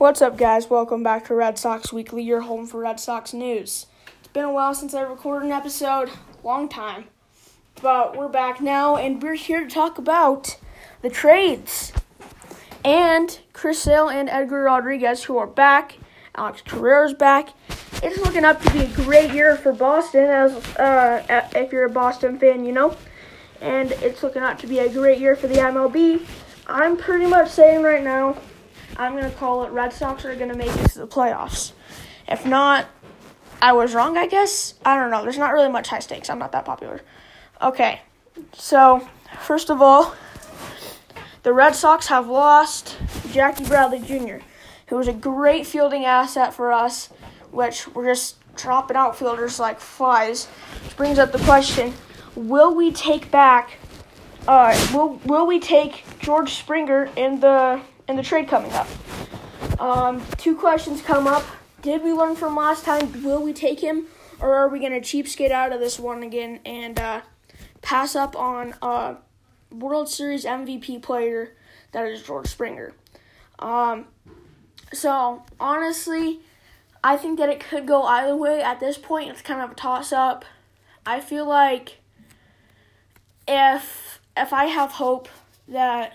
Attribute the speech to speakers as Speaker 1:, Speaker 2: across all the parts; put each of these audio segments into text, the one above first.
Speaker 1: What's up, guys? Welcome back to Red Sox Weekly, your home for Red Sox news. It's been a while since I recorded an episode, long time. But we're back now, and we're here to talk about the trades. And Chris Sale and Edgar Rodriguez, who are back. Alex Cora's back. It's looking up to be a great year for Boston, as uh, if you're a Boston fan, you know. And it's looking up to be a great year for the MLB. I'm pretty much saying right now I'm going to call it Red Sox are going to make it to the playoffs. If not, I was wrong, I guess. I don't know. There's not really much high stakes. I'm not that popular. Okay, so first of all, the Red Sox have lost Jackie Bradley Jr., who was a great fielding asset for us, which we're just dropping outfielders like flies. Which brings up the question will we take back uh, will will we take George Springer in the in the trade coming up. Um, two questions come up. Did we learn from last time? Will we take him, or are we going to cheapskate out of this one again and uh, pass up on a World Series MVP player that is George Springer? Um, so honestly, I think that it could go either way. At this point, it's kind of a toss up. I feel like if if I have hope that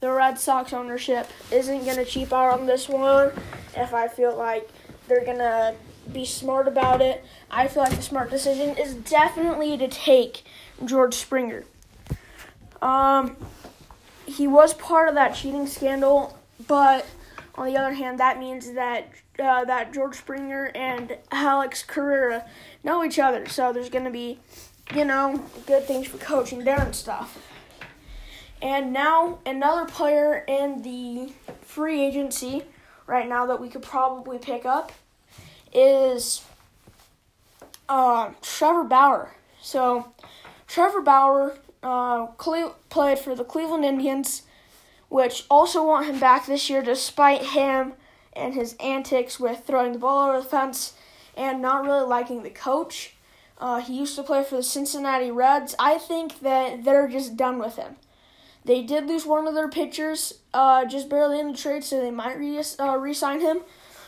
Speaker 1: the Red Sox ownership isn't going to cheap out on this one. If I feel like they're going to be smart about it, I feel like the smart decision is definitely to take George Springer. Um, he was part of that cheating scandal, but on the other hand, that means that uh, that George Springer and Alex Cora know each other, so there's going to be, you know, good things for coaching there and stuff. And now another player in the free agency right now that we could probably pick up is uh, Trevor Bauer. So Trevor Bauer uh, Cle- played for the Cleveland Indians, which also want him back this year despite him and his antics with throwing the ball over the fence and not really liking the coach. Uh, he used to play for the Cincinnati Reds. I think that they're just done with him. They did lose one of their pitchers uh, just barely in the trade, so they might re uh, resign him.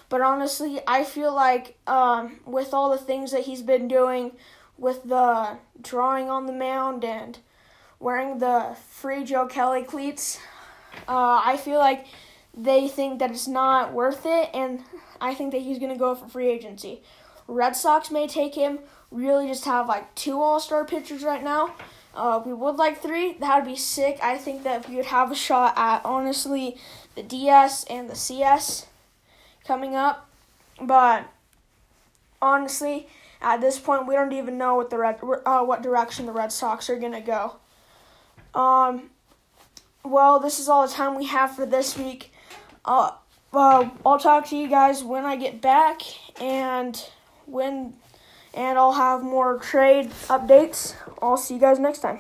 Speaker 1: But honestly, I feel like um, with all the things that he's been doing, with the drawing on the mound and wearing the free Joe Kelly cleats, uh, I feel like they think that it's not worth it, and I think that he's going to go for free agency. Red Sox may take him, really just have like two all star pitchers right now. Uh, we would like three. That would be sick. I think that we would have a shot at honestly the DS and the CS coming up. But honestly, at this point, we don't even know what the red, uh, what direction the Red Sox are gonna go. Um, well, this is all the time we have for this week. Uh, well, I'll talk to you guys when I get back and when and I'll have more trade updates. I'll see you guys next time.